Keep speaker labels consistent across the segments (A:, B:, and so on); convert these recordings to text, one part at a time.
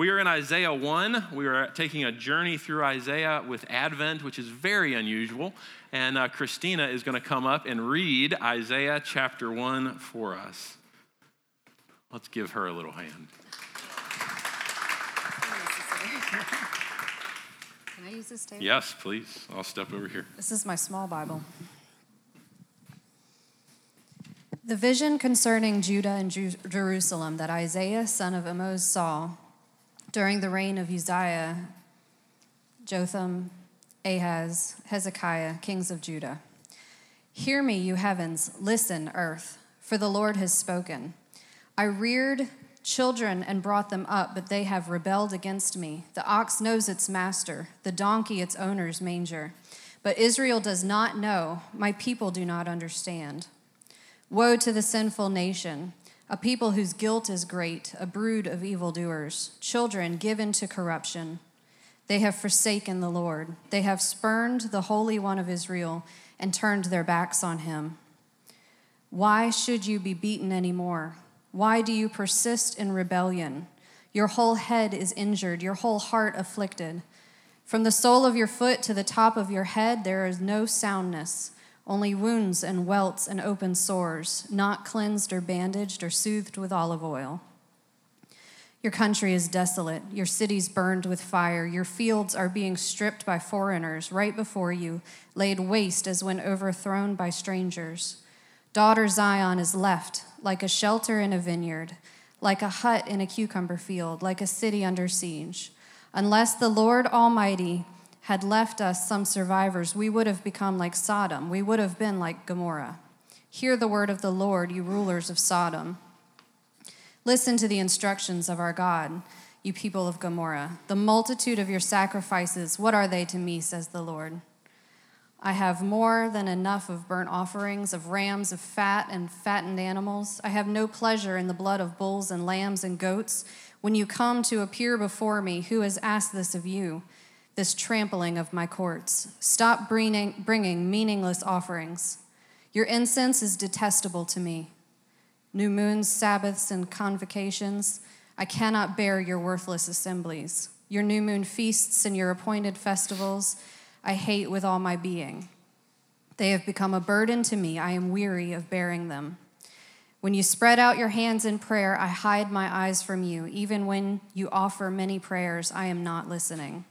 A: We are in Isaiah 1. We are taking a journey through Isaiah with Advent, which is very unusual. And uh, Christina is going to come up and read Isaiah chapter 1 for us. Let's give her a little hand.
B: Can I use this table?
A: Yes, please. I'll step over here.
B: This is my small Bible. The vision concerning Judah and Jerusalem that Isaiah, son of Amoz, saw during the reign of Uzziah, Jotham, Ahaz, Hezekiah, kings of Judah. Hear me, you heavens, listen, earth, for the Lord has spoken. I reared children and brought them up, but they have rebelled against me. The ox knows its master, the donkey its owner's manger. But Israel does not know, my people do not understand. Woe to the sinful nation, a people whose guilt is great, a brood of evildoers, children given to corruption. They have forsaken the Lord. They have spurned the Holy One of Israel and turned their backs on him. Why should you be beaten anymore? Why do you persist in rebellion? Your whole head is injured, your whole heart afflicted. From the sole of your foot to the top of your head, there is no soundness only wounds and welts and open sores, not cleansed or bandaged or soothed with olive oil. Your country is desolate, your cities burned with fire, your fields are being stripped by foreigners right before you, laid waste as when overthrown by strangers. Daughter Zion is left like a shelter in a vineyard, like a hut in a cucumber field, like a city under siege. Unless the Lord Almighty had left us some survivors, we would have become like Sodom. We would have been like Gomorrah. Hear the word of the Lord, you rulers of Sodom. Listen to the instructions of our God, you people of Gomorrah. The multitude of your sacrifices, what are they to me, says the Lord? I have more than enough of burnt offerings, of rams, of fat and fattened animals. I have no pleasure in the blood of bulls and lambs and goats. When you come to appear before me, who has asked this of you? This trampling of my courts. Stop bringing, bringing meaningless offerings. Your incense is detestable to me. New moons, Sabbaths, and convocations, I cannot bear your worthless assemblies. Your new moon feasts and your appointed festivals, I hate with all my being. They have become a burden to me. I am weary of bearing them. When you spread out your hands in prayer, I hide my eyes from you. Even when you offer many prayers, I am not listening.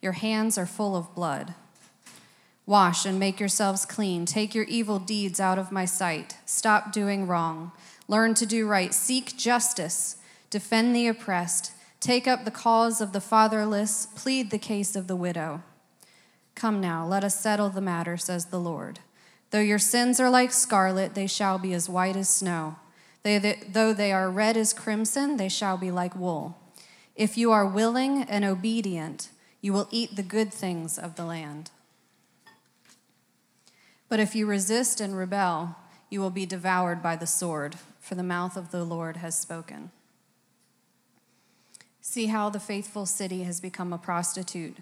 B: Your hands are full of blood. Wash and make yourselves clean. Take your evil deeds out of my sight. Stop doing wrong. Learn to do right. Seek justice. Defend the oppressed. Take up the cause of the fatherless. Plead the case of the widow. Come now, let us settle the matter, says the Lord. Though your sins are like scarlet, they shall be as white as snow. They, though they are red as crimson, they shall be like wool. If you are willing and obedient, you will eat the good things of the land. But if you resist and rebel, you will be devoured by the sword, for the mouth of the Lord has spoken. See how the faithful city has become a prostitute.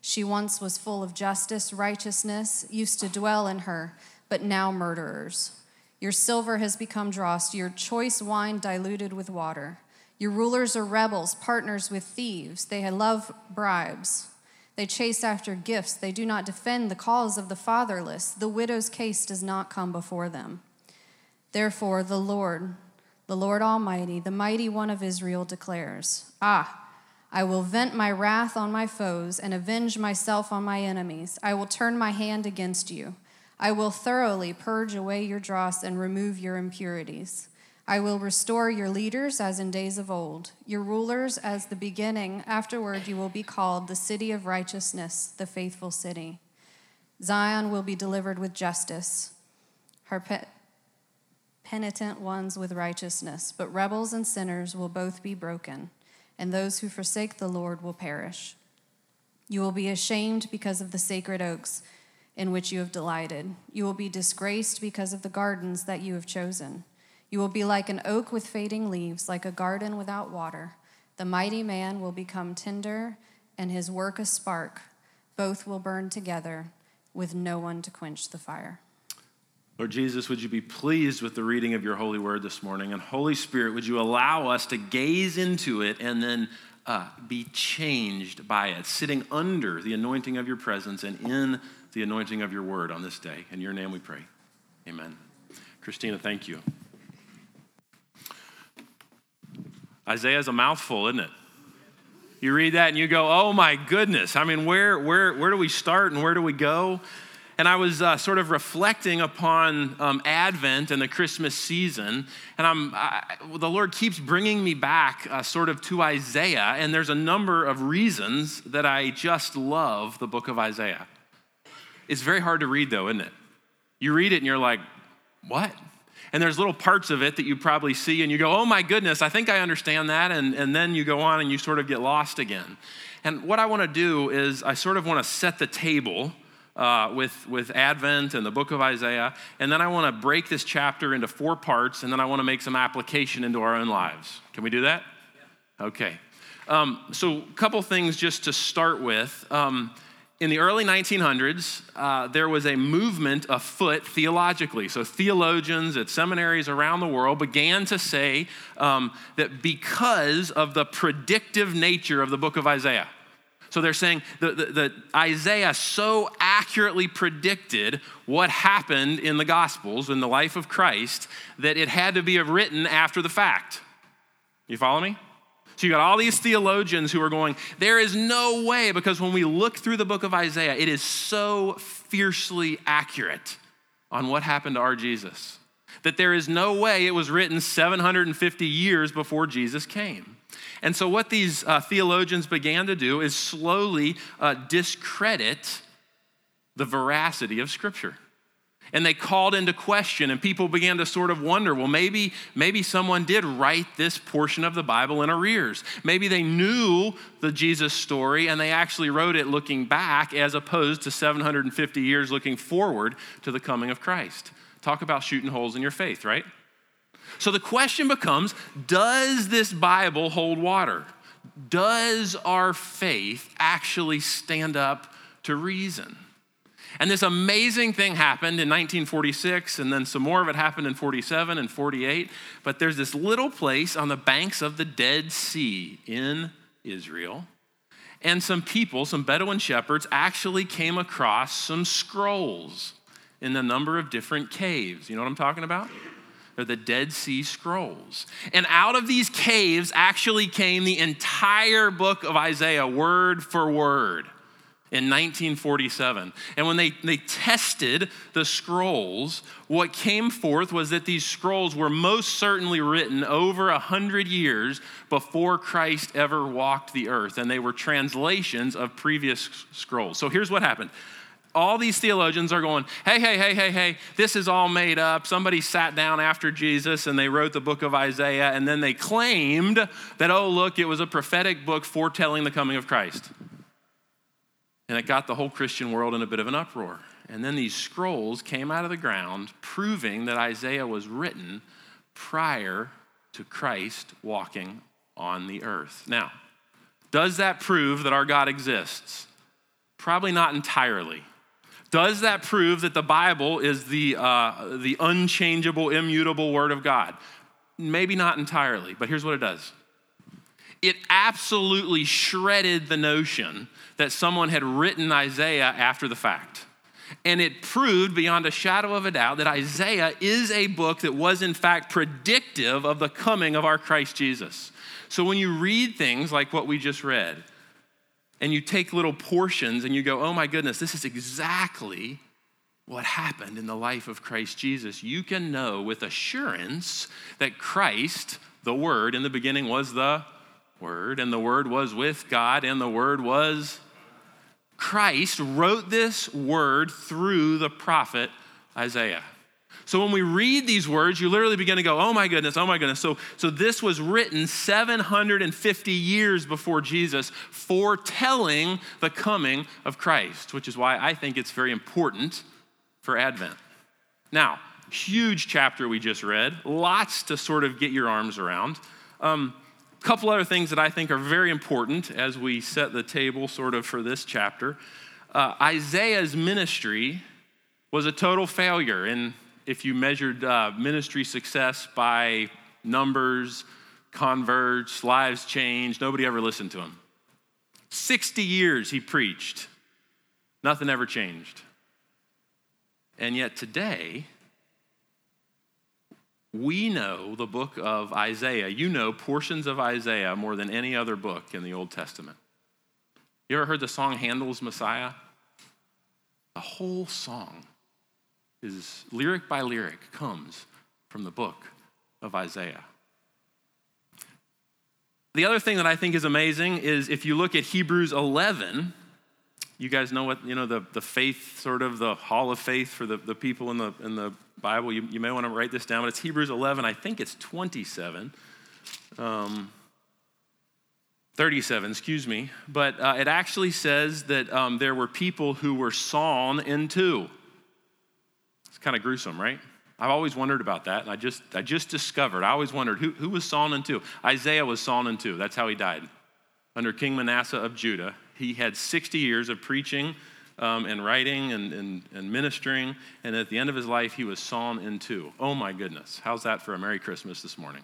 B: She once was full of justice, righteousness, used to dwell in her, but now murderers. Your silver has become dross, your choice wine diluted with water. Your rulers are rebels, partners with thieves. They love bribes. They chase after gifts. They do not defend the cause of the fatherless. The widow's case does not come before them. Therefore, the Lord, the Lord Almighty, the mighty one of Israel, declares Ah, I will vent my wrath on my foes and avenge myself on my enemies. I will turn my hand against you. I will thoroughly purge away your dross and remove your impurities. I will restore your leaders as in days of old, your rulers as the beginning. Afterward, you will be called the city of righteousness, the faithful city. Zion will be delivered with justice, her pe- penitent ones with righteousness, but rebels and sinners will both be broken, and those who forsake the Lord will perish. You will be ashamed because of the sacred oaks in which you have delighted. You will be disgraced because of the gardens that you have chosen. You will be like an oak with fading leaves, like a garden without water. The mighty man will become tinder, and his work a spark. Both will burn together, with no one to quench the fire.
A: Lord Jesus, would you be pleased with the reading of your holy word this morning? And Holy Spirit, would you allow us to gaze into it and then uh, be changed by it, sitting under the anointing of your presence and in the anointing of your word on this day. In your name we pray. Amen. Christina, thank you. Isaiah is a mouthful, isn't it? You read that and you go, oh my goodness. I mean, where, where, where do we start and where do we go? And I was uh, sort of reflecting upon um, Advent and the Christmas season, and I'm, I, the Lord keeps bringing me back uh, sort of to Isaiah, and there's a number of reasons that I just love the book of Isaiah. It's very hard to read, though, isn't it? You read it and you're like, what? And there's little parts of it that you probably see, and you go, oh my goodness, I think I understand that. And, and then you go on and you sort of get lost again. And what I want to do is, I sort of want to set the table uh, with, with Advent and the book of Isaiah. And then I want to break this chapter into four parts, and then I want to make some application into our own lives. Can we do that? Yeah. Okay. Um, so, a couple things just to start with. Um, in the early 1900s, uh, there was a movement afoot theologically. So, theologians at seminaries around the world began to say um, that because of the predictive nature of the book of Isaiah, so they're saying that, Isaiah so accurately predicted what happened in the Gospels, in the life of Christ, that it had to be written after the fact. You follow me? So you got all these theologians who are going, there is no way, because when we look through the book of Isaiah, it is so fiercely accurate on what happened to our Jesus that there is no way it was written 750 years before Jesus came. And so, what these uh, theologians began to do is slowly uh, discredit the veracity of Scripture. And they called into question, and people began to sort of wonder well, maybe, maybe someone did write this portion of the Bible in arrears. Maybe they knew the Jesus story and they actually wrote it looking back as opposed to 750 years looking forward to the coming of Christ. Talk about shooting holes in your faith, right? So the question becomes Does this Bible hold water? Does our faith actually stand up to reason? And this amazing thing happened in 1946, and then some more of it happened in 47 and 48. But there's this little place on the banks of the Dead Sea in Israel. And some people, some Bedouin shepherds, actually came across some scrolls in a number of different caves. You know what I'm talking about? They're the Dead Sea Scrolls. And out of these caves actually came the entire book of Isaiah, word for word, in 1947. And when they, they tested the scrolls, what came forth was that these scrolls were most certainly written over a hundred years before Christ ever walked the earth. And they were translations of previous scrolls. So here's what happened all these theologians are going, hey, hey, hey, hey, hey, this is all made up. Somebody sat down after Jesus and they wrote the book of Isaiah, and then they claimed that, oh, look, it was a prophetic book foretelling the coming of Christ. And it got the whole Christian world in a bit of an uproar. And then these scrolls came out of the ground proving that Isaiah was written prior to Christ walking on the earth. Now, does that prove that our God exists? Probably not entirely. Does that prove that the Bible is the, uh, the unchangeable, immutable Word of God? Maybe not entirely, but here's what it does it absolutely shredded the notion that someone had written Isaiah after the fact. And it proved beyond a shadow of a doubt that Isaiah is a book that was, in fact, predictive of the coming of our Christ Jesus. So when you read things like what we just read, and you take little portions and you go, oh my goodness, this is exactly what happened in the life of Christ Jesus, you can know with assurance that Christ, the Word, in the beginning was the Word, and the Word was with God, and the Word was Christ, wrote this Word through the prophet Isaiah. So when we read these words, you literally begin to go, oh my goodness, oh my goodness. So, so this was written 750 years before Jesus, foretelling the coming of Christ, which is why I think it's very important for Advent. Now, huge chapter we just read, lots to sort of get your arms around. Um, A couple other things that I think are very important as we set the table sort of for this chapter. Uh, Isaiah's ministry was a total failure. And if you measured uh, ministry success by numbers, converts, lives changed. Nobody ever listened to him. 60 years he preached, nothing ever changed. And yet today, we know the book of Isaiah. You know portions of Isaiah more than any other book in the Old Testament. You ever heard the song Handel's Messiah? The whole song is lyric by lyric comes from the book of Isaiah. The other thing that I think is amazing is if you look at Hebrews 11, you guys know what, you know, the, the faith, sort of the hall of faith for the, the people in the, in the Bible. You, you may want to write this down, but it's Hebrews 11. I think it's 27. Um, 37, excuse me. But uh, it actually says that um, there were people who were sawn in two. It's kind of gruesome, right? I've always wondered about that, and I just, I just discovered, I always wondered who, who was sawn in two? Isaiah was sawn in two. That's how he died. Under King Manasseh of Judah, he had 60 years of preaching um, and writing and, and, and ministering, and at the end of his life, he was sawn in two. Oh my goodness. How's that for a Merry Christmas this morning?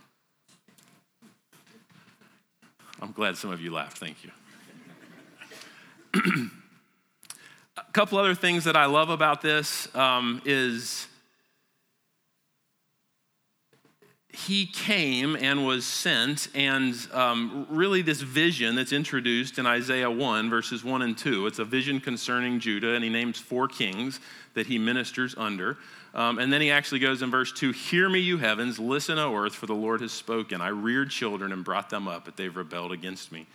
A: I'm glad some of you laughed. Thank you. a couple other things that I love about this um, is he came and was sent, and um, really, this vision that's introduced in Isaiah 1, verses 1 and 2, it's a vision concerning Judah, and he names four kings that he ministers under. Um, and then he actually goes in verse 2 Hear me, you heavens, listen, O earth, for the Lord has spoken. I reared children and brought them up, but they've rebelled against me.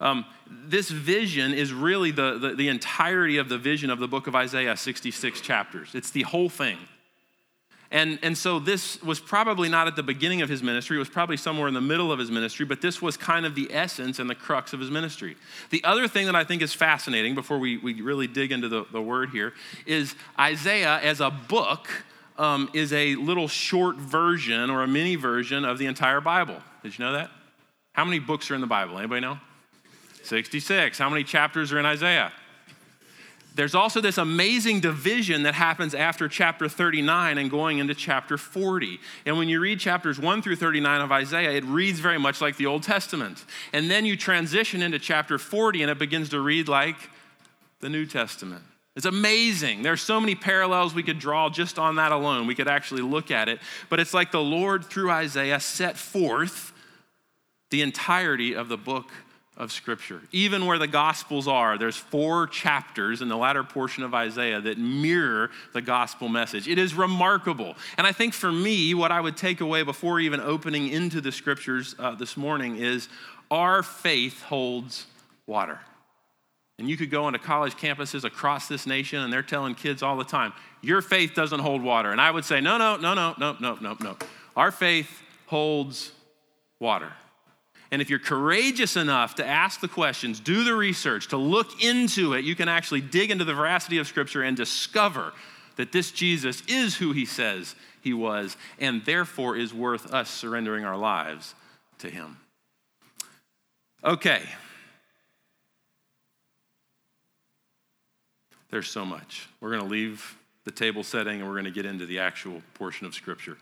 A: Um, this vision is really the, the, the entirety of the vision of the book of Isaiah, 66 chapters. It's the whole thing. And, and so this was probably not at the beginning of his ministry, it was probably somewhere in the middle of his ministry, but this was kind of the essence and the crux of his ministry. The other thing that I think is fascinating before we, we really dig into the, the word here is Isaiah as a book um, is a little short version or a mini version of the entire Bible. Did you know that? How many books are in the Bible? Anybody know? 66. How many chapters are in Isaiah? There's also this amazing division that happens after chapter 39 and going into chapter 40. And when you read chapters 1 through 39 of Isaiah, it reads very much like the Old Testament. And then you transition into chapter 40 and it begins to read like the New Testament. It's amazing. There are so many parallels we could draw just on that alone. We could actually look at it. But it's like the Lord, through Isaiah, set forth the entirety of the book of Scripture. Even where the Gospels are, there's four chapters in the latter portion of Isaiah that mirror the gospel message. It is remarkable. And I think for me, what I would take away before even opening into the Scriptures uh, this morning is our faith holds water. And you could go into college campuses across this nation and they're telling kids all the time, your faith doesn't hold water. And I would say, no, no, no, no, no, no, no, no. Our faith holds water. And if you're courageous enough to ask the questions, do the research, to look into it, you can actually dig into the veracity of Scripture and discover that this Jesus is who he says he was, and therefore is worth us surrendering our lives to him. Okay. There's so much. We're going to leave the table setting and we're going to get into the actual portion of Scripture.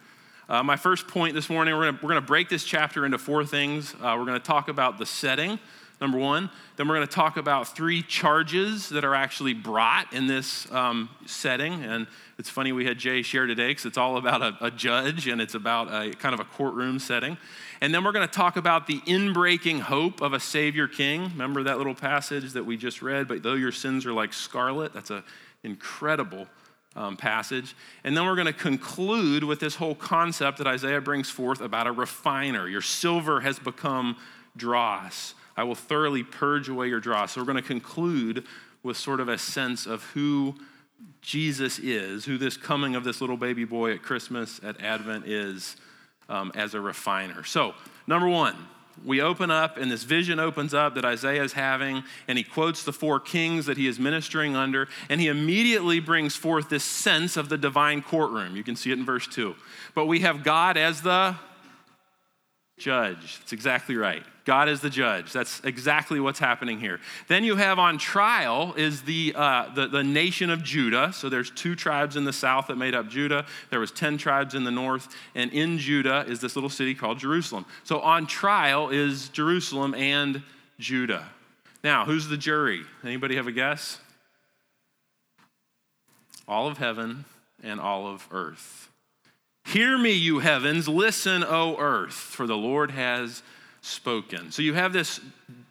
A: Uh, my first point this morning, we're going to break this chapter into four things. Uh, we're going to talk about the setting, number one. Then we're going to talk about three charges that are actually brought in this um, setting. And it's funny we had Jay share today because it's all about a, a, judge and it's about a kind of a courtroom setting. And then we're going to talk about the inbreaking hope of a Savior King. Remember that little passage that we just read? But though your sins are like scarlet, that's an incredible um, passage. And then we're going to conclude with this whole concept that Isaiah brings forth about a refiner. Your silver has become dross. I will thoroughly purge away your dross. So we're going to conclude with sort of a sense of who Jesus is, who this coming of this little baby boy at Christmas, at Advent is um, as a refiner. So, number one, we open up, and this vision opens up that Isaiah is having, and he quotes the four kings that he is ministering under, and he immediately brings forth this sense of the divine courtroom. You can see it in verse 2. But we have God as the judge. That's exactly right. God is the judge. That's exactly what's happening here. Then you have on trial is the, uh, the, the nation of Judah. So there's two tribes in the south that made up Judah. There was 10 tribes in the north. And in Judah is this little city called Jerusalem. So on trial is Jerusalem and Judah. Now, who's the jury? Anybody have a guess? All of heaven and all of earth. Hear me, you heavens. Listen, O earth, for the Lord has spoken. So you have this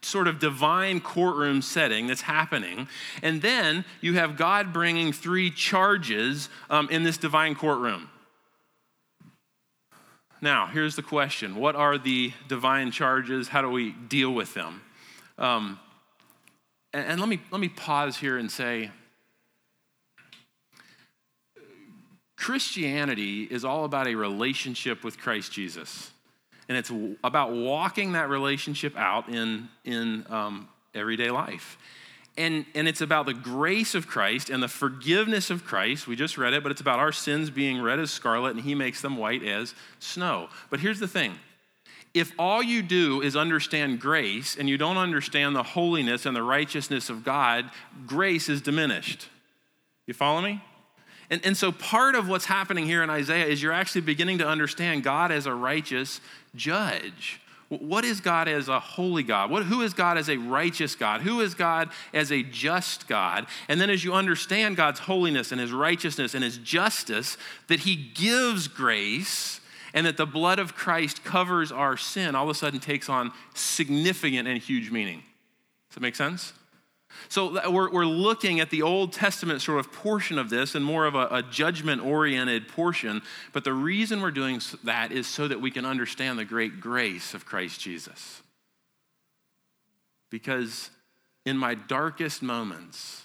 A: sort of divine courtroom setting that's happening. And then you have God bringing three charges um, in this divine courtroom. Now, here's the question What are the divine charges? How do we deal with them? Um, and, and let, me, let me pause here and say Christianity is all about a relationship with Christ Jesus and it's about walking that relationship out in, in um, everyday life. And, and it's about the grace of Christ and the forgiveness of Christ. We just read it, but it's about our sins being red as scarlet and he makes them white as snow. But here's the thing if all you do is understand grace and you don't understand the holiness and the righteousness of God, grace is diminished. You follow me? And, and so part of what's happening here in Isaiah is you're actually beginning to understand God as a righteous judge. What is God as a holy God? What, who is God as a righteous God? Who is God as a just God? And then as you understand God's holiness and his righteousness and his justice, that he gives grace and that the blood of Christ covers our sin, all of a sudden takes on significant and huge meaning. Does that make sense? So we're, we're looking at the Old Testament sort of portion of this and more of a, a judgment oriented portion. But the reason we're doing that is so that we can understand the great grace of Christ Jesus. Because in my darkest moments,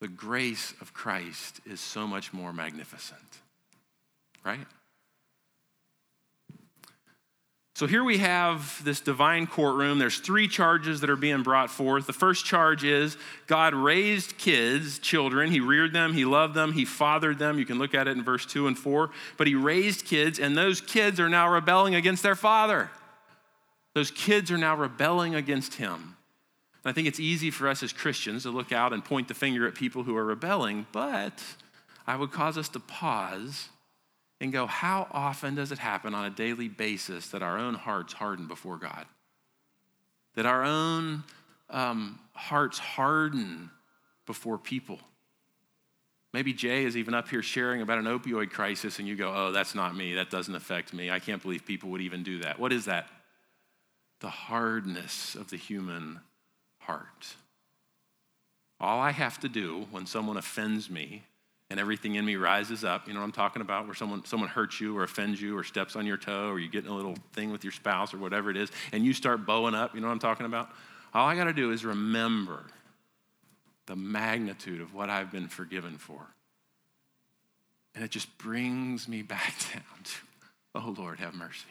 A: the grace of Christ is so much more magnificent, right? So here we have this divine courtroom. There's three charges that are being brought forth. The first charge is God raised kids, children. He reared them, He loved them, He fathered them. You can look at it in verse 2 and 4. But He raised kids, and those kids are now rebelling against their father. Those kids are now rebelling against Him. And I think it's easy for us as Christians to look out and point the finger at people who are rebelling, but I would cause us to pause and go, how often does it happen on a daily basis that our own hearts harden before God? That our own um, hearts harden before people? Maybe Jay is even up here sharing about an opioid crisis, and you go, oh, that's not me. That doesn't affect me. I can't believe people would even do that. What is that? The hardness of the human heart. All I have to do when someone offends me and everything in me rises up. You know what I'm talking about? Where someone, someone hurts you or offends you or steps on your toe or you get in a little thing with your spouse or whatever it is, and you start bowing up. You know what I'm talking about? All I got to do is remember the magnitude of what I've been forgiven for. And it just brings me back down to, oh Lord, have mercy.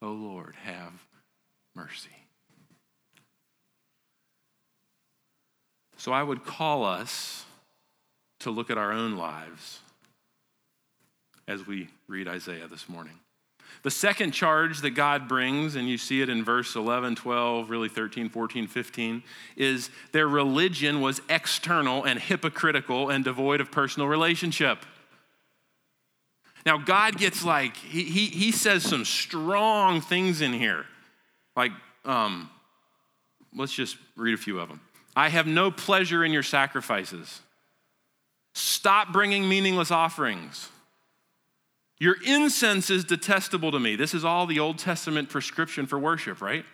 A: Oh Lord, have mercy. So I would call us to look at our own lives as we read Isaiah this morning. The second charge that God brings, and you see it in verse 11, 12, really 13, 14, 15, is their religion was external and hypocritical and devoid of personal relationship. Now, God gets like, he, he, he says some strong things in here. Like, um, let's just read a few of them. I have no pleasure in your sacrifices. Stop bringing meaningless offerings. Your incense is detestable to me. This is all the Old Testament prescription for worship, right?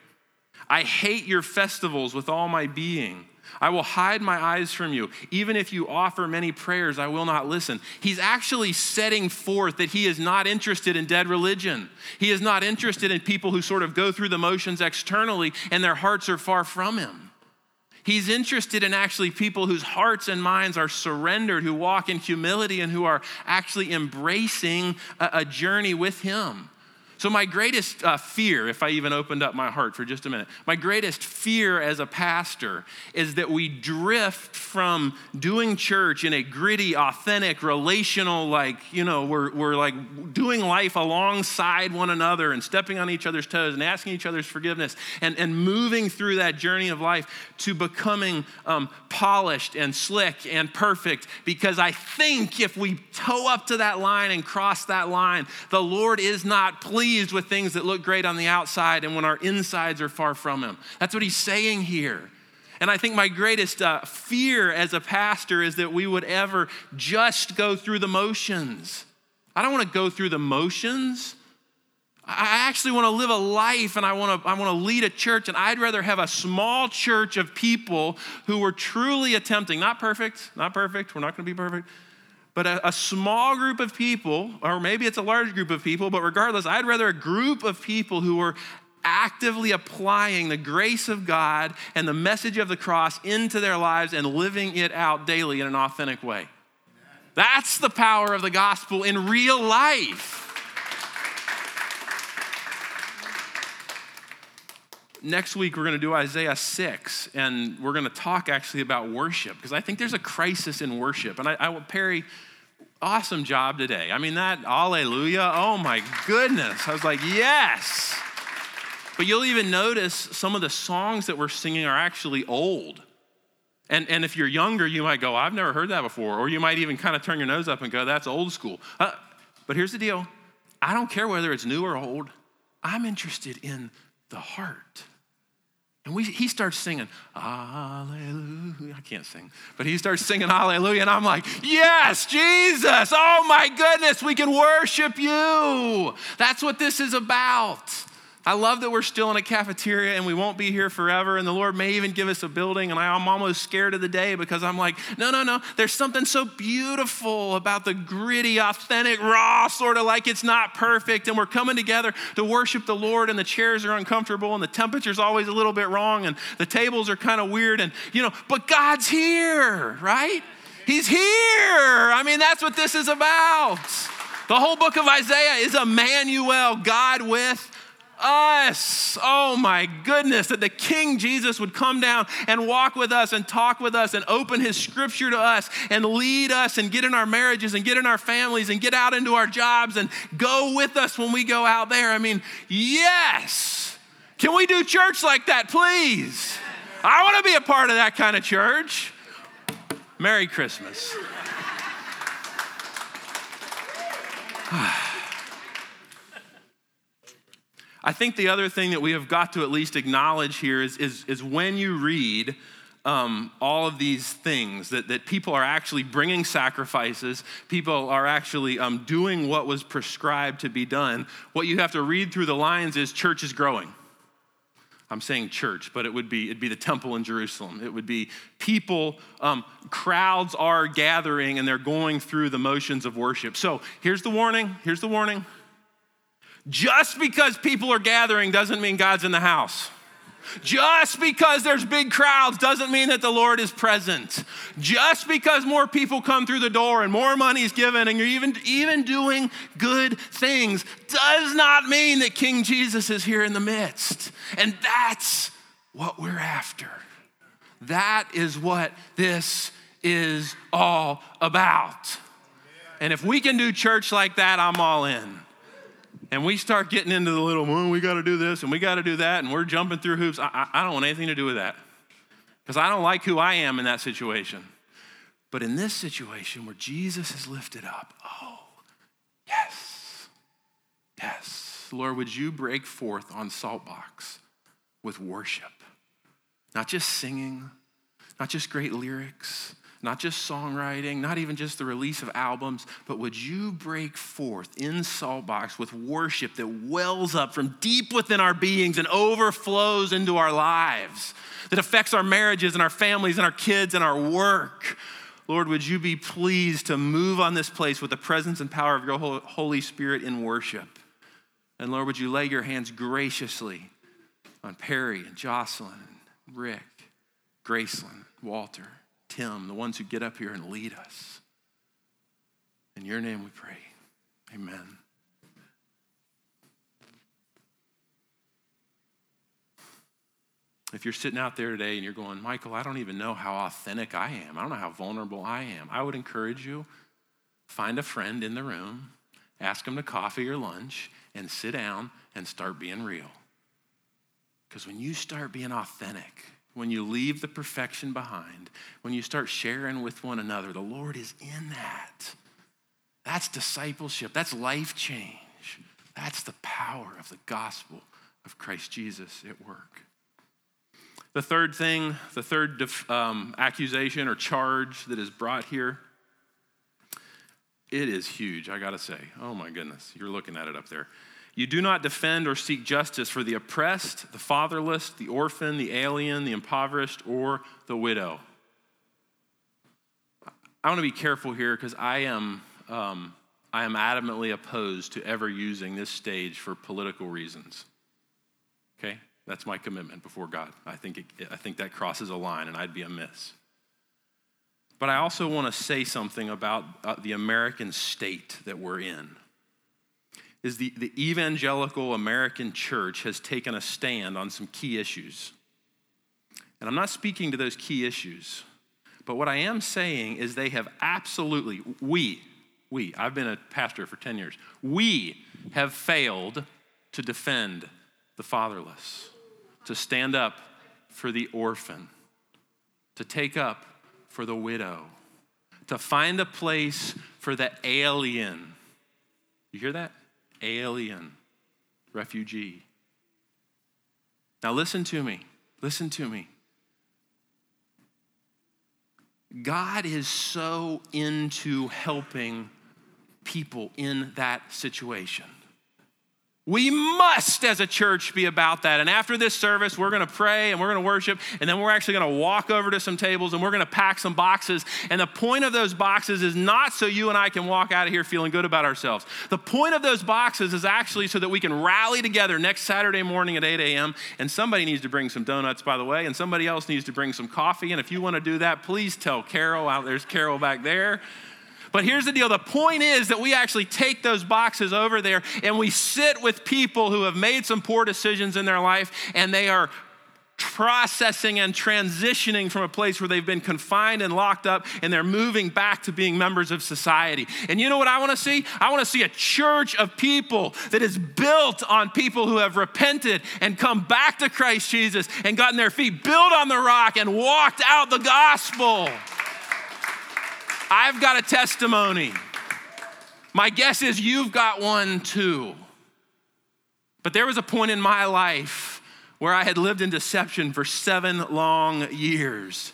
A: I hate your festivals with all my being. I will hide my eyes from you. Even if you offer many prayers, I will not listen. He's actually setting forth that he is not interested in dead religion. He is not interested in people who sort of go through the motions externally and their hearts are far from him. He's interested in actually people whose hearts and minds are surrendered, who walk in humility and who are actually embracing a, a journey with Him. So, my greatest uh, fear, if I even opened up my heart for just a minute, my greatest fear as a pastor is that we drift from doing church in a gritty, authentic, relational, like, you know, we're, we're like doing life alongside one another and stepping on each other's toes and asking each other's forgiveness and, and moving through that journey of life to becoming um, polished and slick and perfect. Because I think if we toe up to that line and cross that line, the Lord is not pleased pleased with things that look great on the outside and when our insides are far from Him. That's what He's saying here. And I think my greatest uh, fear as a pastor is that we would ever just go through the motions. I don't want to go through the motions. I actually want to live a life and I want to, I want to lead a church, and I'd rather have a small church of people who were truly attempting, not perfect, not perfect, we're not going to be perfect, but a, a, small group of people, or maybe it's a large group of people, but regardless, I'd rather a group of people who are actively applying the grace of God and the message of the cross into their lives and living it out daily in an authentic way. That's the power of the gospel in real life. Next week, we're going to do Isaiah 6, and we're going to talk actually about worship because I think there's a crisis in worship. And I, I Perry, awesome job today. I mean, that hallelujah, oh my goodness. I was like, yes. But you'll even notice some of the songs that we're singing are actually old. And, and if you're younger, you might go, I've never heard that before. Or you might even kind of turn your nose up and go, that's old school. Uh, but here's the deal I don't care whether it's new or old, I'm interested in the heart. And we, he starts singing, Hallelujah. I can't sing, but he starts singing Hallelujah. And I'm like, Yes, Jesus. Oh my goodness, we can worship you. That's what this is about. I love that we're still in a cafeteria and we won't be here forever. And the Lord may even give us a building. And I'm almost scared of the day because I'm like, no, no, no. There's something so beautiful about the gritty, authentic, raw, sort of like it's not perfect. And we're coming together to worship the Lord. And the chairs are uncomfortable and the temperature's always a little bit wrong. And the tables are kind of weird. And, you know, but God's here, right? He's here. I mean, that's what this is about. The whole book of Isaiah is Emmanuel, God with us. Oh my goodness, that the King Jesus would come down and walk with us and talk with us and open his scripture to us and lead us and get in our marriages and get in our families and get out into our jobs and go with us when we go out there. I mean, yes. Can we do church like that, please? I want to be a part of that kind of church. Merry Christmas. I think the other thing that we have got to at least acknowledge here is, is, is when you read um, all of these things, that, that people are actually bringing sacrifices, people are actually um, doing what was prescribed to be done, what you have to read through the lines is church is growing. I'm saying church, but it would be it'd be the temple in Jerusalem. It would be people, um, crowds are gathering and they're going through the motions of worship. So here's the warning. Here's the warning. Just because people are gathering doesn't mean God's in the house. Just because there's big crowds doesn't mean that the Lord is present. Just because more people come through the door and more money is given and you're even, even doing good things does not mean that King Jesus is here in the midst. And that's what we're after. That is what this is all about. And if we can do church like that, I'm all in and we start getting into the little, well, we got to do this and we got to do that, and we're jumping through hoops, I, I don't want anything to do with that because I don't like who I am in that situation. But in this situation where Jesus is lifted up, oh, yes, yes. Lord, would you break forth on Saltbox with worship? Not just singing, not just great lyrics, not just songwriting, not even just the release of albums, but would you break forth in Saltbox with worship that wells up from deep within our beings and overflows into our lives, that affects our marriages and our families and our kids and our work? Lord, would you be pleased to move on this place with the presence and power of your Holy Spirit in worship? And Lord, would you lay your hands graciously on Perry and Jocelyn and Rick, Graceland, Walter. Tim, the ones who get up here and lead us. In your name we pray. Amen. If you're sitting out there today and you're going, Michael, I don't even know how authentic I am. I don't know how vulnerable I am. I would encourage you find a friend in the room, ask them to coffee or lunch, and sit down and start being real. Because when you start being authentic, when you leave the perfection behind, when you start sharing with one another, the Lord is in that. That's discipleship, that's life change. That's the power of the gospel of Christ Jesus at work. The third thing, the third um, accusation or charge that is brought here, it is huge, I gotta say. Oh my goodness, you're looking at it up there. You do not defend or seek justice for the oppressed, the fatherless, the orphan, the alien, the impoverished, or the widow. I want to be careful here because I am, um, I am adamantly opposed to ever using this stage for political reasons. Okay? That's my commitment before God. I think, it, I think that crosses a line, and I'd be amiss. But I also want to say something about uh, the American state that we're in is the, the evangelical American church has taken a stand on some key issues. And I'm not speaking to those key issues, but what I am saying is they have absolutely, we, we, I've been a pastor for 10 years, we have failed to defend the fatherless, to stand up for the orphan, to take up for the widow, to find a place for the alien. You hear that? Alien, refugee. Now, listen to me. Listen to me. God is so into helping people in that situation. We must, as a church, be about that. And after this service, we're going to pray and we're going to worship, and then we're actually going to walk over to some tables and we're going to pack some boxes. And the point of those boxes is not so you and I can walk out of here feeling good about ourselves. The point of those boxes is actually so that we can rally together next Saturday morning at 8 a.m. And somebody needs to bring some donuts, by the way, and somebody else needs to bring some coffee. And if you want to do that, please tell Carol. Out there's Carol back there. But here's the deal the point is that we actually take those boxes over there and we sit with people who have made some poor decisions in their life and they are processing and transitioning from a place where they've been confined and locked up and they're moving back to being members of society. And you know what I want to see? I want to see a church of people that is built on people who have repented and come back to Christ Jesus and gotten their feet built on the rock and walked out the gospel. I've got a testimony. My guess is you've got one too. But there was a point in my life where I had lived in deception for seven long years.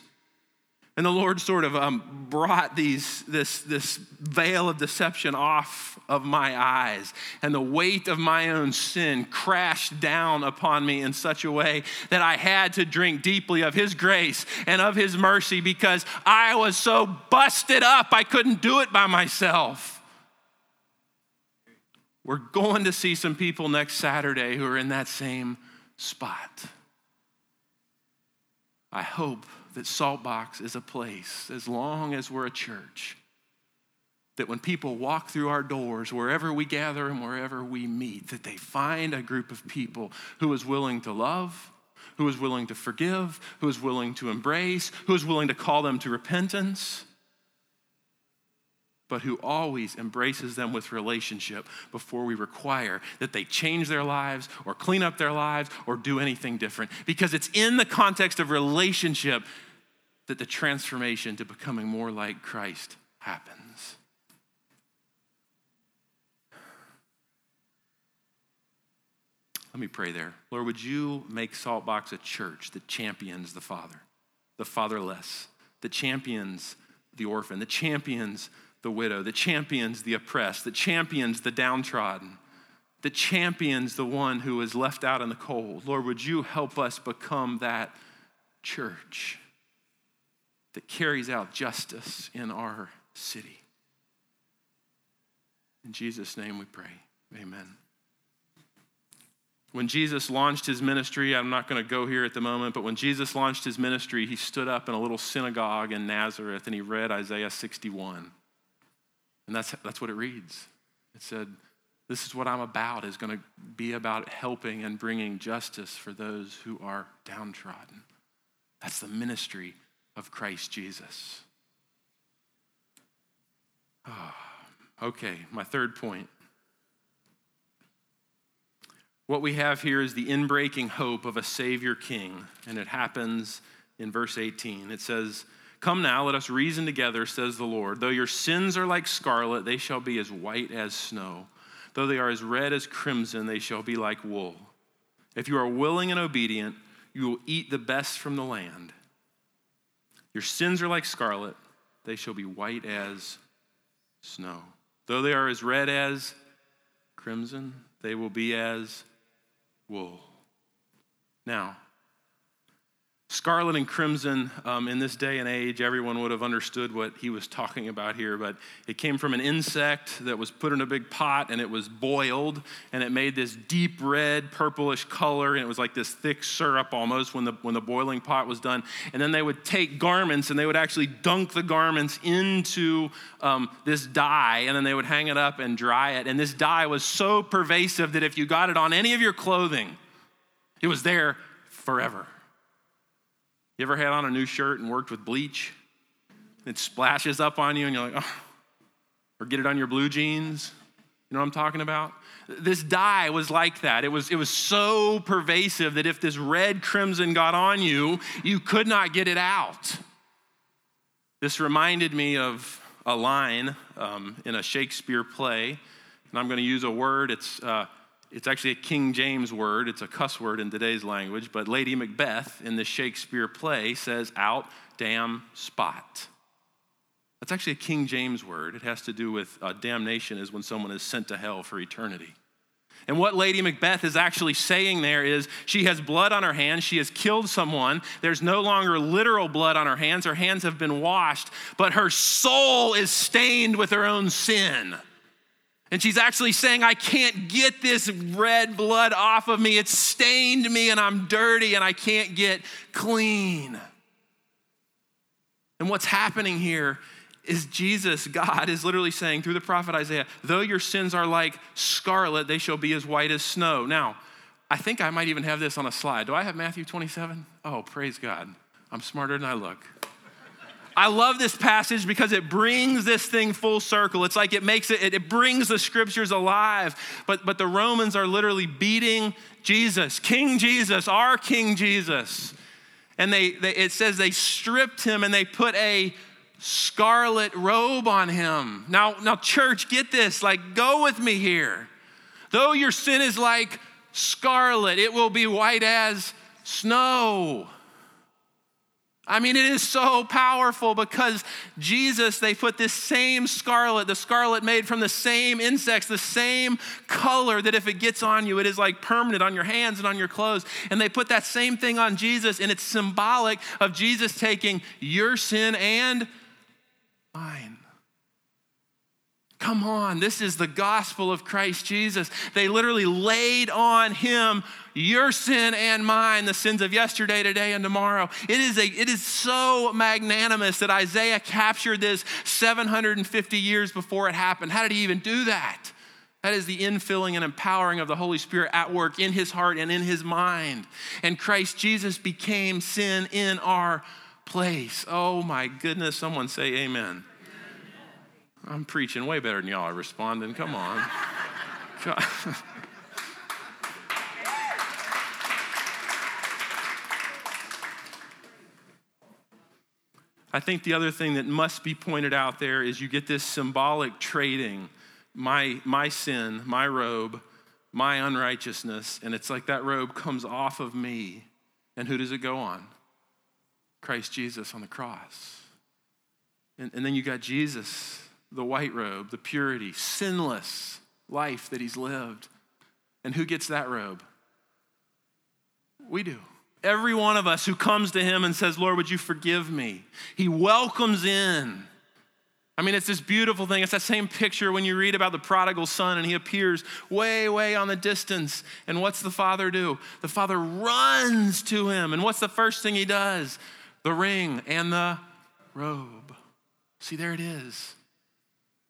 A: And the Lord sort of um, brought these, this, this veil of deception off of my eyes. And the weight of my own sin crashed down upon me in such a way that I had to drink deeply of His grace and of His mercy because I was so busted up, I couldn't do it by myself. We're going to see some people next Saturday who are in that same spot. I hope that Saltbox is a place, as long as we're a church, that when people walk through our doors, wherever we gather and wherever we meet, that they find a group of people who is willing to love, who is willing to forgive, who is willing to embrace, who is willing to call them to repentance but who always embraces them with relationship before we require that they change their lives or clean up their lives or do anything different. Because it's in the context of relationship that the transformation to becoming more like Christ happens. Let me pray there. Lord, would you make Saltbox a church that champions the Father, the fatherless, that champions the orphan, that champions the widow, that champions the oppressed, that champions the downtrodden, that champions the one who is left out in the cold. Lord, would you help us become that church that carries out justice in our city? In Jesus' name we pray. Amen. When Jesus launched his ministry, I'm not going to go here at the moment, but when Jesus launched his ministry, he stood up in a little synagogue in Nazareth and he read Isaiah 61. And that's, that's what it reads. It said, This is what I'm about, is going to be about helping and bringing justice for those who are downtrodden. That's the ministry of Christ Jesus. Oh, okay, my third point. What we have here is the inbreaking hope of a Savior King, and it happens in verse 18. It says, Come now, let us reason together, says the Lord. Though your sins are like scarlet, they shall be as white as snow. Though they are as red as crimson, they shall be like wool. If you are willing and obedient, you will eat the best from the land. Your sins are like scarlet, they shall be white as snow. Though they are as red as crimson, they will be as wool. Now, Scarlet and crimson, um, in this day and age, everyone would have understood what he was talking about here, but it came from an insect that was put in a big pot and it was boiled and it made this deep red, purplish color, and it was like this thick syrup almost when the, when the boiling pot was done. And then they would take garments and they would actually dunk the garments into um, this dye and then they would hang it up and dry it. And this dye was so pervasive that if you got it on any of your clothing, it was there forever. You ever had on a new shirt and worked with bleach? It splashes up on you and you're like, oh, or get it on your blue jeans. You know what I'm talking about? This dye was like that. It was, it was so pervasive that if this red crimson got on you, you could not get it out. This reminded me of a line um, in a Shakespeare play, and I'm going to use a word. It's uh, it's actually a King James word, it's a cuss word in today's language, but Lady Macbeth in the Shakespeare play says, out, damn, spot. That's actually a King James word. It has to do with uh, damnation, is when someone is sent to hell for eternity. And what Lady Macbeth is actually saying there is she has blood on her hands. She has killed someone. There's no longer literal blood on her hands. Her hands have been washed, but her soul is stained with her own sin. And she's actually saying, I can't get this red blood off of me. It's stained me and I'm dirty and I can't get clean. And what's happening here is Jesus, God, is literally saying through the prophet Isaiah, though your sins are like scarlet, they shall be as white as snow. Now, I think I might even have this on a slide. Do I have Matthew 27? Oh, praise God. I'm smarter than I look. I love this passage because it brings this thing full circle. It's like it makes it, it brings the scriptures alive. But, but the Romans are literally beating Jesus, King Jesus, our King Jesus. And they, they, it says they stripped him and they put a scarlet robe on him. Now, now, church, get this. Like, go with me here. Though your sin is like scarlet, it will be white as snow. I mean, it is so powerful because Jesus, they put this same scarlet, the scarlet made from the same insects, the same color that if it gets on you, it is like permanent on your hands and on your clothes. And they put that same thing on Jesus, and it's symbolic of Jesus taking your sin and mine. Come on, this is the gospel of Christ Jesus. They literally laid on him your sin and mine, the sins of yesterday, today, and tomorrow. It is, a, it is so magnanimous that Isaiah captured this 750 years before it happened. How did he even do that? That is the infilling and empowering of the Holy Spirit at work in his heart and in his mind. And Christ Jesus became sin in our place. Oh my goodness, someone say amen. I'm preaching way better than y'all are responding. Come on. I think the other thing that must be pointed out there is you get this symbolic trading my, my sin, my robe, my unrighteousness, and it's like that robe comes off of me. And who does it go on? Christ Jesus on the cross. And, and then you got Jesus the white robe, the purity, sinless life that he's lived. And who gets that robe? We do. Every one of us who comes to him and says, Lord, would you forgive me? He welcomes in. I mean, it's this beautiful thing. It's that same picture when you read about the prodigal son and he appears way, way on the distance. And what's the father do? The father runs to him. And what's the first thing he does? The ring and the robe. See, there it is.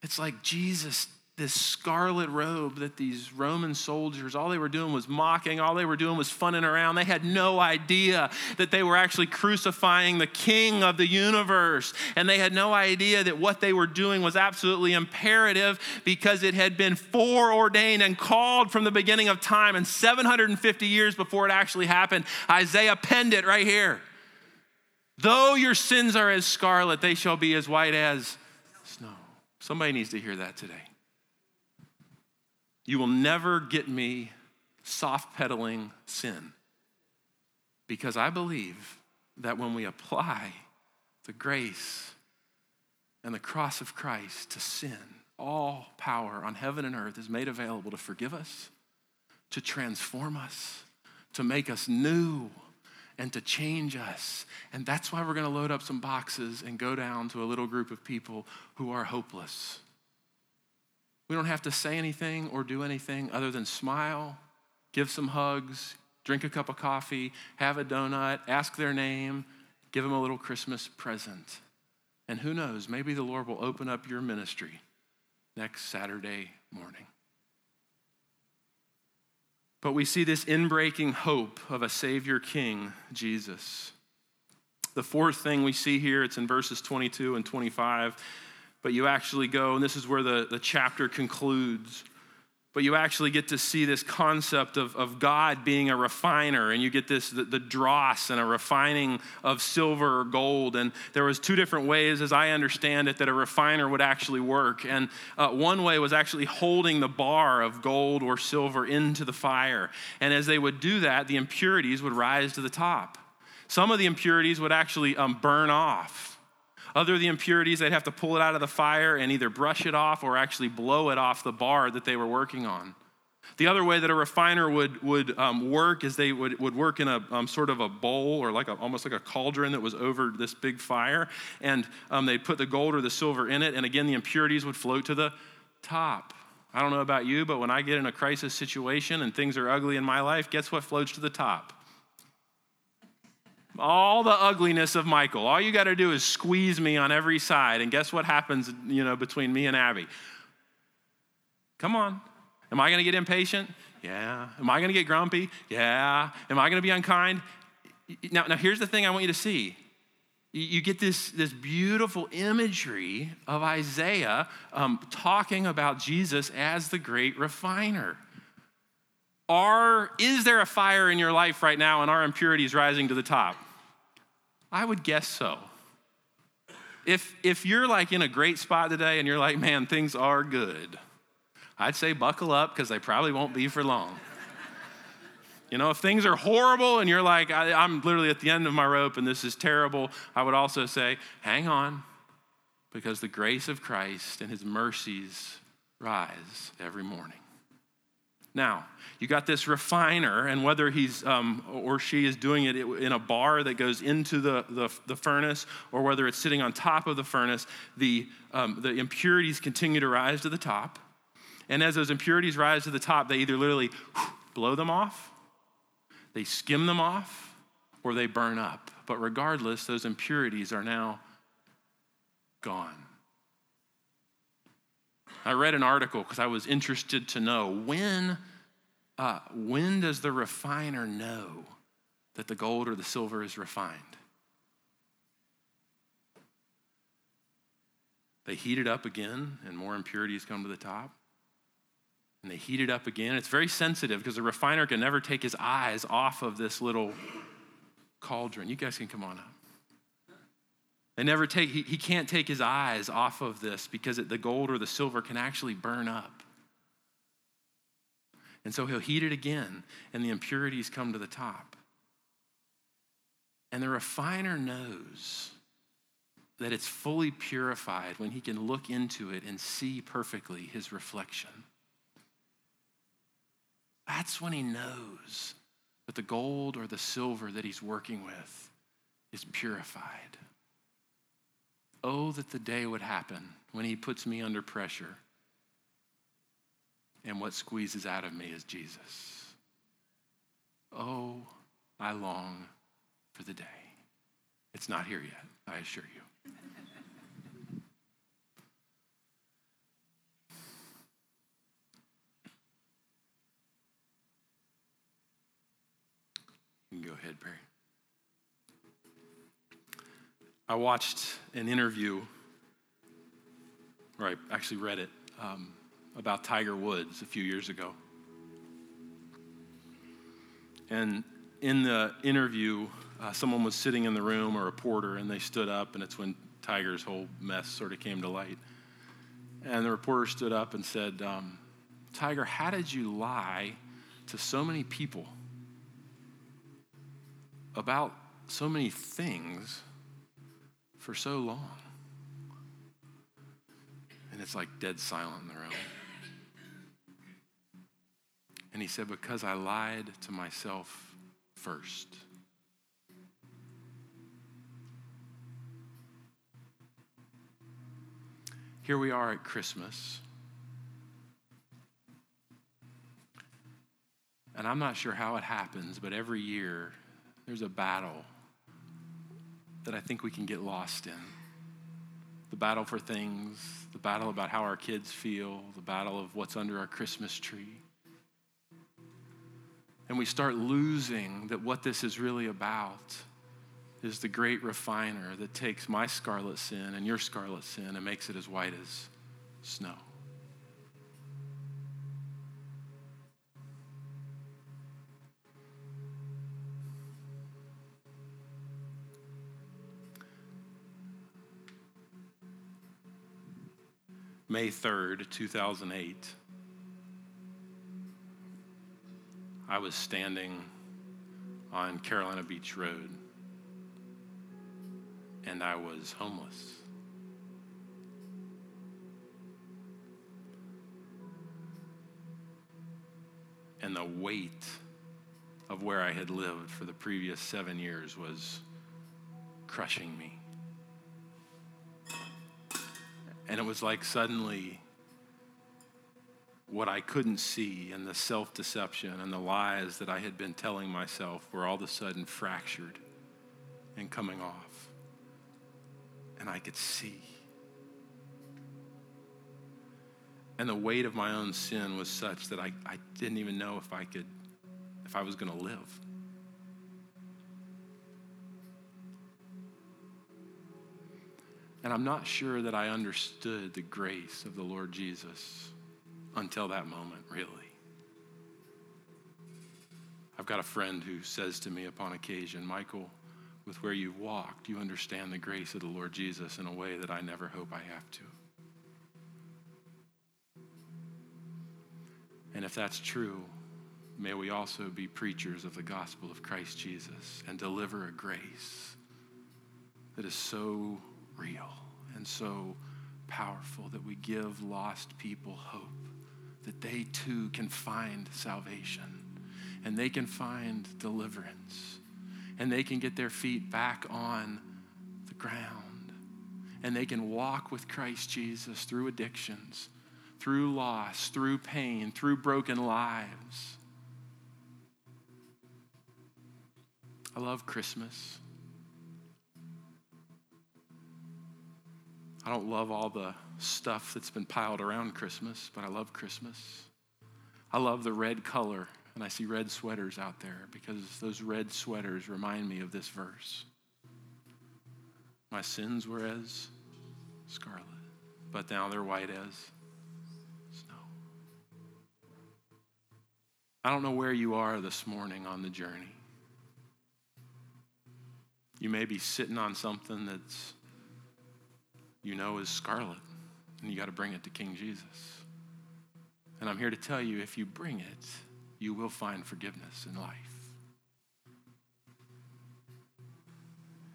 A: It's like Jesus this scarlet robe that these Roman soldiers, all they were doing was mocking, all they were doing was funning around. They had no idea that they were actually crucifying the king of the universe. And they had no idea that what they were doing was absolutely imperative because it had been foreordained and called from the beginning of time. And 750 years before it actually happened, Isaiah penned it right here. Though your sins are as scarlet, they shall be as white as. Somebody needs to hear that today. You will never get me soft pedaling sin because I believe that when we apply the grace and the cross of Christ to sin, all power on heaven and earth is made available to forgive us, to transform us, to make us new, and to change us. And that's why we're going to load up some boxes and go down to a little group of people who are hopeless we don't have to say anything or do anything other than smile, give some hugs, drink a cup of coffee, have a donut, ask their name, give them a little Christmas present. And who knows, maybe the Lord will open up your ministry next Saturday morning. But we see this inbreaking hope of a Savior King, Jesus. The fourth thing we see here, it's in verses 22 and 25 but you actually go, and this is where the, the chapter concludes. But you actually get to see this concept of, of God being a refiner, and you get this the, the dross and a refining of silver or gold. And there was two different ways, as I understand it, that a refiner would actually work. And uh, one way was actually holding the bar of gold or silver into the fire. And as they would do that, the impurities would rise to the top. Some of the impurities would actually um, burn off other the impurities, they'd have to pull it out of the fire and either brush it off or actually blow it off the bar that they were working on. The other way that a refiner would, would um, work is they would, would work in a um, sort of a bowl or like a, almost like a cauldron that was over this big fire. And um, they'd put the gold or the silver in it. And again, the impurities would float to the top. I don't know about you, but when I get in a crisis situation and things are ugly in my life, guess what floats to the top? All the ugliness of Michael. All you got to do is squeeze me on every side, and guess what happens, you know, between me and Abby? Come on. Am I going to get impatient? Yeah. Am I going to get grumpy? Yeah. Am I going to be unkind? Now, now here's the thing I want you to see. You get this, this beautiful imagery of Isaiah um, talking about Jesus as the great refiner. Are, is there a fire in your life right now and are impurities rising to the top? I would guess so. If, if you're like in a great spot today and you're like, man, things are good, I'd say buckle up because they probably won't be for long. You know, if things are horrible and you're like, I, am literally at the end of my rope and this is terrible, I would also say, hang on, because the grace of Christ and his mercies rise every morning. Now, you got this refiner, and whether he's um, or she is doing it in a bar that goes into the, the, the furnace, or whether it's sitting on top of the furnace, the, um, the impurities continue to rise to the top. And as those impurities rise to the top, they either literally blow them off, they skim them off, or they burn up. But regardless, those impurities are now gone. I read an article because I was interested to know when, uh, when does the refiner know that the gold or the silver is refined? They heat it up again, and more impurities come to the top. And they heat it up again. It's very sensitive because the refiner can never take his eyes off of this little cauldron. You guys can come on up. They never take, he, he can't take his eyes off of this because it, the gold or the silver can actually burn up. And so he'll heat it again, and the impurities come to the top. And the refiner knows that it's fully purified when he can look into it and see perfectly his reflection. That's when he knows that the gold or the silver that he's working with is purified. Oh, that the day would happen when he puts me under pressure and what squeezes out of me is Jesus. Oh, I long for the day. It's not here yet, I assure you. you can go ahead, Barry. I watched an interview, or I actually read it. Um, about Tiger Woods a few years ago. And in the interview, uh, someone was sitting in the room, a reporter, and they stood up, and it's when Tiger's whole mess sort of came to light. And the reporter stood up and said, um, Tiger, how did you lie to so many people about so many things for so long? And it's like dead silent in the room. And he said, Because I lied to myself first. Here we are at Christmas. And I'm not sure how it happens, but every year there's a battle that I think we can get lost in. The battle for things, the battle about how our kids feel, the battle of what's under our Christmas tree. And we start losing that what this is really about is the great refiner that takes my scarlet sin and your scarlet sin and makes it as white as snow. May 3rd, 2008, I was standing on Carolina Beach Road and I was homeless. And the weight of where I had lived for the previous seven years was crushing me. And it was like suddenly what I couldn't see and the self deception and the lies that I had been telling myself were all of a sudden fractured and coming off. And I could see. And the weight of my own sin was such that I, I didn't even know if I could, if I was going to live. And I'm not sure that I understood the grace of the Lord Jesus until that moment, really. I've got a friend who says to me upon occasion, Michael, with where you've walked, you understand the grace of the Lord Jesus in a way that I never hope I have to. And if that's true, may we also be preachers of the gospel of Christ Jesus and deliver a grace that is so real and so powerful that we give lost people hope that they too can find salvation and they can find deliverance and they can get their feet back on the ground and they can walk with Christ Jesus through addictions, through loss, through pain, through broken lives. I love Christmas. I don't love all the stuff that's been piled around Christmas, but I love Christmas. I love the red color, and I see red sweaters out there because those red sweaters remind me of this verse. My sins were as scarlet, but now they're white as snow. I don't know where you are this morning on the journey. You may be sitting on something that's you know is scarlet, and you got to bring it to King Jesus. And I'm here to tell you if you bring it, you will find forgiveness in life.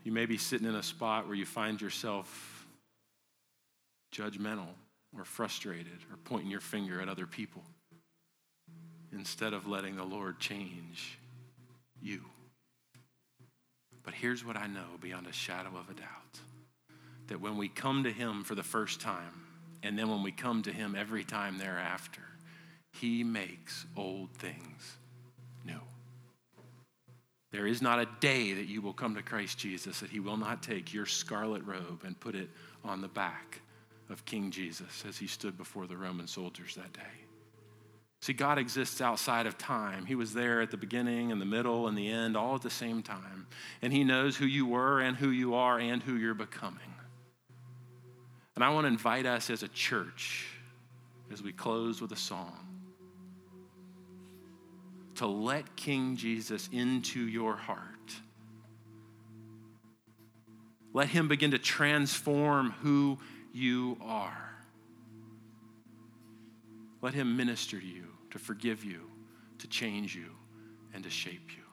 A: You may be sitting in a spot where you find yourself judgmental or frustrated or pointing your finger at other people instead of letting the Lord change you. But here's what I know beyond a shadow of a doubt that when we come to Him for the first time, and then when we come to Him every time thereafter, He makes old things new. There is not a day that you will come to Christ Jesus that He will not take your scarlet robe and put it on the back of King Jesus as He stood before the Roman soldiers that day. See, God exists outside of time. He was there at the beginning and the middle and the end, all at the same time. And He knows who you were and who you are and who you're becoming. And I want to invite us as a church, as we close with a song, to let King Jesus into your heart. Let Him begin to transform who you are. Let Him minister to you, to forgive you, to change you, and to shape you.